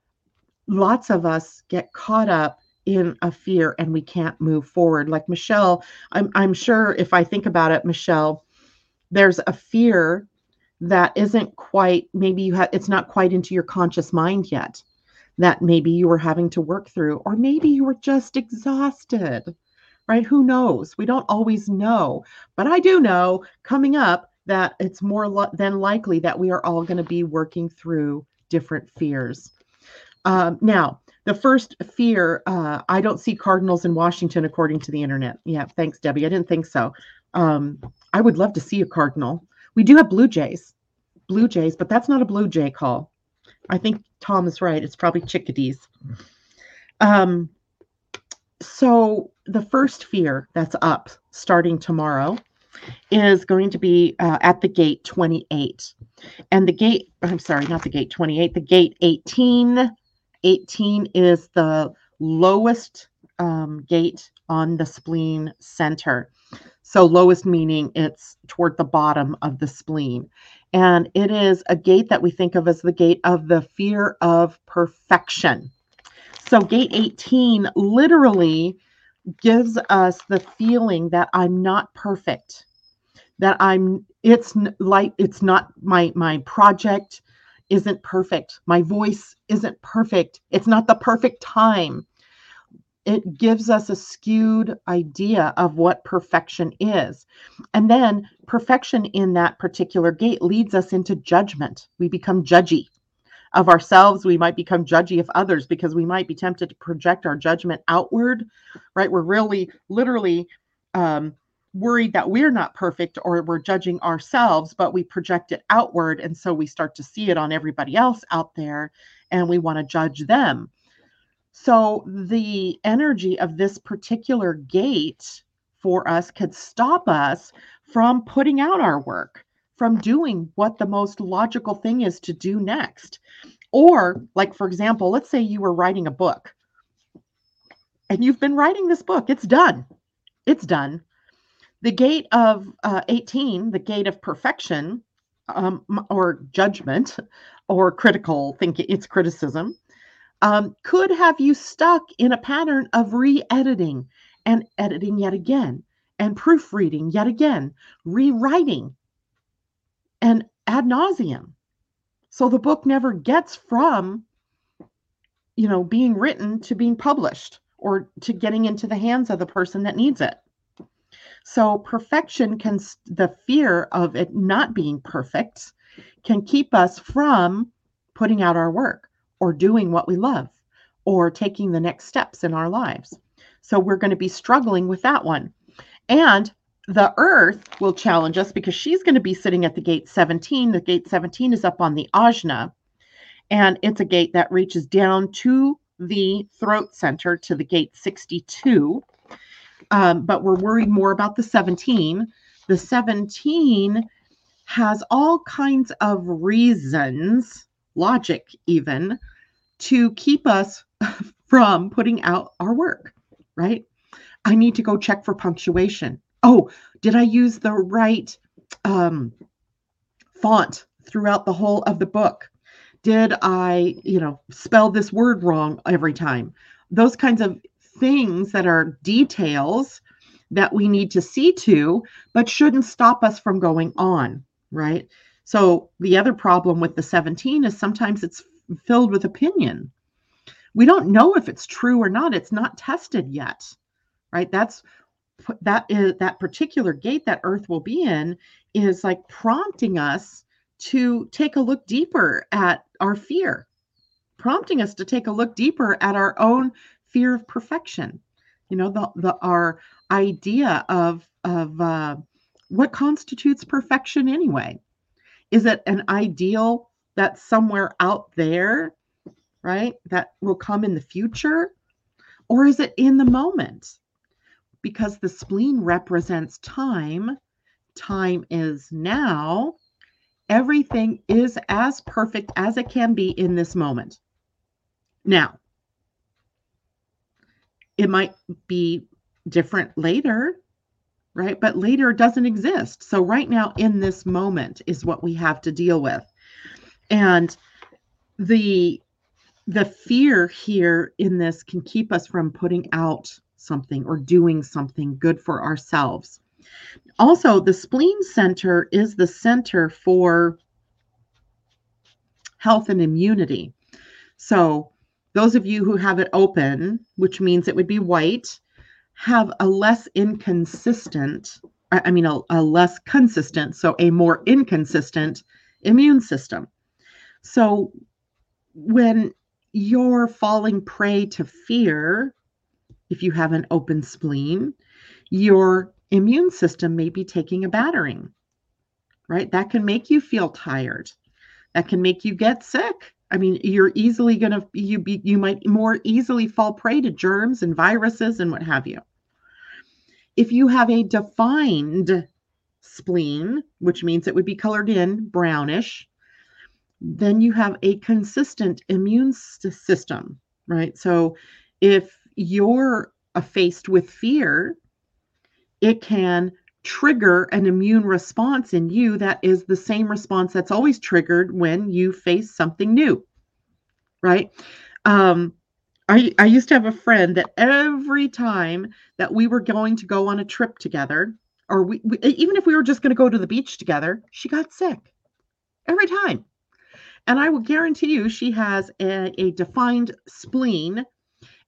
lots of us get caught up in a fear and we can't move forward. Like Michelle, I'm, I'm sure if I think about it, Michelle, there's a fear that isn't quite, maybe you have, it's not quite into your conscious mind yet that maybe you were having to work through, or maybe you were just exhausted, right? Who knows? We don't always know. But I do know coming up that it's more lo- than likely that we are all going to be working through different fears. Um, now, the first fear uh, I don't see cardinals in Washington, according to the internet. Yeah, thanks, Debbie. I didn't think so. Um, I would love to see a cardinal. We do have blue jays, blue jays, but that's not a blue jay call. I think Tom is right. It's probably chickadees. Um, so the first fear that's up starting tomorrow is going to be uh, at the gate 28. And the gate, I'm sorry, not the gate 28, the gate 18 18 is the lowest um, gate on the spleen center. So, lowest meaning it's toward the bottom of the spleen. And it is a gate that we think of as the gate of the fear of perfection. So, gate 18 literally gives us the feeling that I'm not perfect, that I'm, it's like, it's not my, my project isn't perfect. My voice isn't perfect. It's not the perfect time. It gives us a skewed idea of what perfection is. And then perfection in that particular gate leads us into judgment. We become judgy of ourselves. We might become judgy of others because we might be tempted to project our judgment outward, right? We're really, literally, um, worried that we're not perfect or we're judging ourselves, but we project it outward. And so we start to see it on everybody else out there and we want to judge them. So the energy of this particular gate for us could stop us from putting out our work, from doing what the most logical thing is to do next. Or, like, for example, let's say you were writing a book and you've been writing this book, it's done. It's done the gate of uh, 18, the gate of perfection um, or judgment or critical thinking, it's criticism. um, could have you stuck in a pattern of re editing and editing yet again, and proofreading yet again, rewriting, and ad nauseum. So the book never gets from, you know, being written to being published or to getting into the hands of the person that needs it. So perfection can, the fear of it not being perfect can keep us from putting out our work or doing what we love or taking the next steps in our lives. So we're going to be struggling with that one. And the earth will challenge us because she's going to be sitting at the gate 17. The gate 17 is up on the ajna, and it's a gate that reaches down to the throat center to the gate 62. Um, but we're worried more about the 17. The 17 has all kinds of reasons, logic even, to keep us from putting out our work, right? I need to go check for punctuation. Oh, did I use the right um, font throughout the whole of the book? Did I, you know, spell this word wrong every time? Those kinds of things that are details that we need to see to, but shouldn't stop us from going on, right? So the other problem with the 17 is sometimes it's filled with opinion. We don't know if it's true or not. It's not tested yet, right? That's that is that particular gate that earth will be in is like prompting us to take a look deeper at our fear prompting us to take a look deeper at our own fear of perfection. You know the, the our idea of of uh, what constitutes perfection anyway? Is it an ideal that's somewhere out there right that will come in the future? Or is it in the moment? Because the spleen represents time, time is now. Everything is as perfect as it can be in this moment. Now, it might be different later, right? But later doesn't exist. So, right now, in this moment, is what we have to deal with. And the the fear here in this can keep us from putting out something or doing something good for ourselves. Also, the spleen center is the center for health and immunity. So, those of you who have it open, which means it would be white, have a less inconsistent, I mean, a, a less consistent, so a more inconsistent immune system. So, when you're falling prey to fear, if you have an open spleen, your immune system may be taking a battering, right? That can make you feel tired. That can make you get sick. I mean, you're easily going to you be you might more easily fall prey to germs and viruses and what have you. If you have a defined spleen, which means it would be colored in brownish, then you have a consistent immune system, right? So if you're faced with fear, it can trigger an immune response in you that is the same response that's always triggered when you face something new, right? Um, I, I used to have a friend that every time that we were going to go on a trip together, or we, we even if we were just going to go to the beach together, she got sick every time. And I will guarantee you she has a, a defined spleen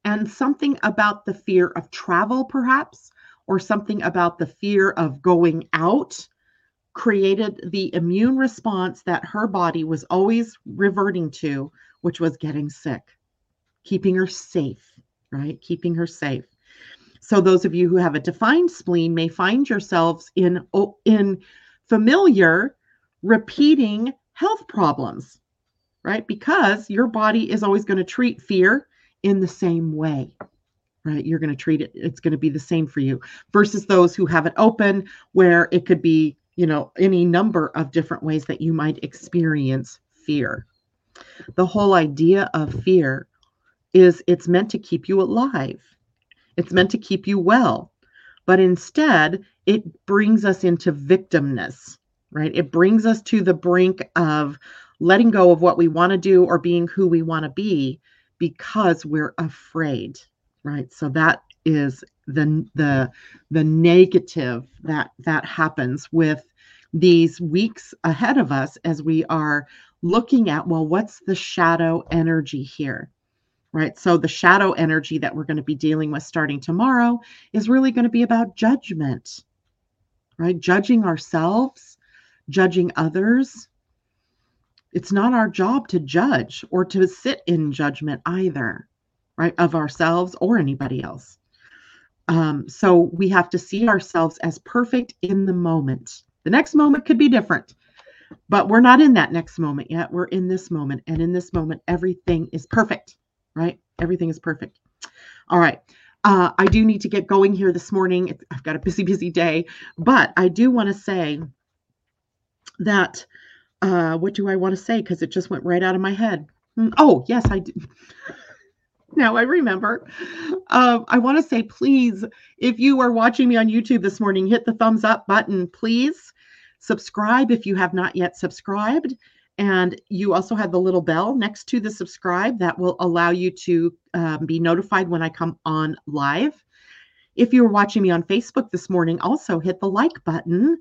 and something about the fear of travel, perhaps, or something about the fear of going out created the immune response that her body was always reverting to, which was getting sick, keeping her safe, right? Keeping her safe. So those of you who have a defined spleen may find yourselves in oh, in familiar repeating health problems, right? Because your body is always going to treat fear in the same way right? You're going to treat it it's going to be the same for you versus those who have it open where it could be you know any number of different ways that you might experience fear. The whole idea of fear is it's meant to keep you alive. It's meant to keep you well but instead it brings us into victimness right? It brings us to the brink of letting go of what we want to do or being who we want to be because we're afraid, right? So that is the the the negative that that happens with these weeks ahead of us as we are looking at well what's the shadow energy here right? So the shadow energy that we're going to be dealing with starting tomorrow is really going to be about judgment right? Judging ourselves judging others. It's not our job to judge or to sit in judgment either right of ourselves or anybody else um, so we have to see ourselves as perfect in the moment the next moment could be different, but we're not in that next moment yet. We're in this moment. And in this moment, everything is perfect, right? Everything is perfect. All right. Uh, I do need to get going here this morning. I've got a busy, busy day, but I do want to say that. Uh, what do I want to say? Because it just went right out of my head. Hmm, oh, yes, I do. Now I remember. Um, I want to say, please, if you are watching me on YouTube this morning, hit the thumbs up button, please. Subscribe if you have not yet subscribed. And you also have the little bell next to the subscribe that will allow you to um, be notified when I come on live. If you're watching me on Facebook this morning, also hit the like button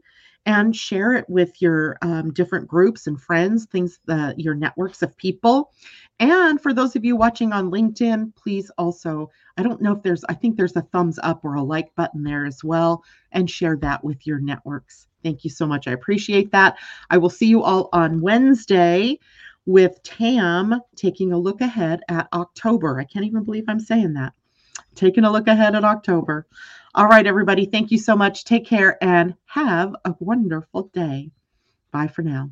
and share it with your um, different groups and friends, things, the, your networks of people. And for those of you watching on LinkedIn, please also, I don't know if there's, I think there's a thumbs up or a like button there as well, and share that with your networks. Thank you so much. I appreciate that. I will see you all on Wednesday with Tam taking a look ahead at October. I can't even believe I'm saying that. Taking a look ahead at October. All right, everybody. Thank you so much. Take care and have a wonderful day. Bye for now.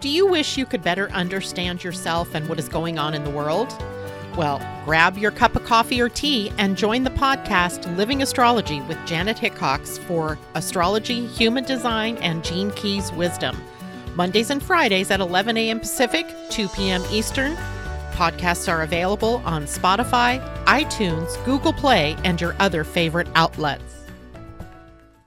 Do you wish you could better understand yourself and what is going on in the world? Well, grab your cup of coffee or tea and join the podcast Living Astrology with Janet Hickox for astrology, human design, and Gene Keys wisdom. Mondays and Fridays at 11 a.m. Pacific, 2 p.m. Eastern. Podcasts are available on Spotify, iTunes, Google Play, and your other favorite outlets.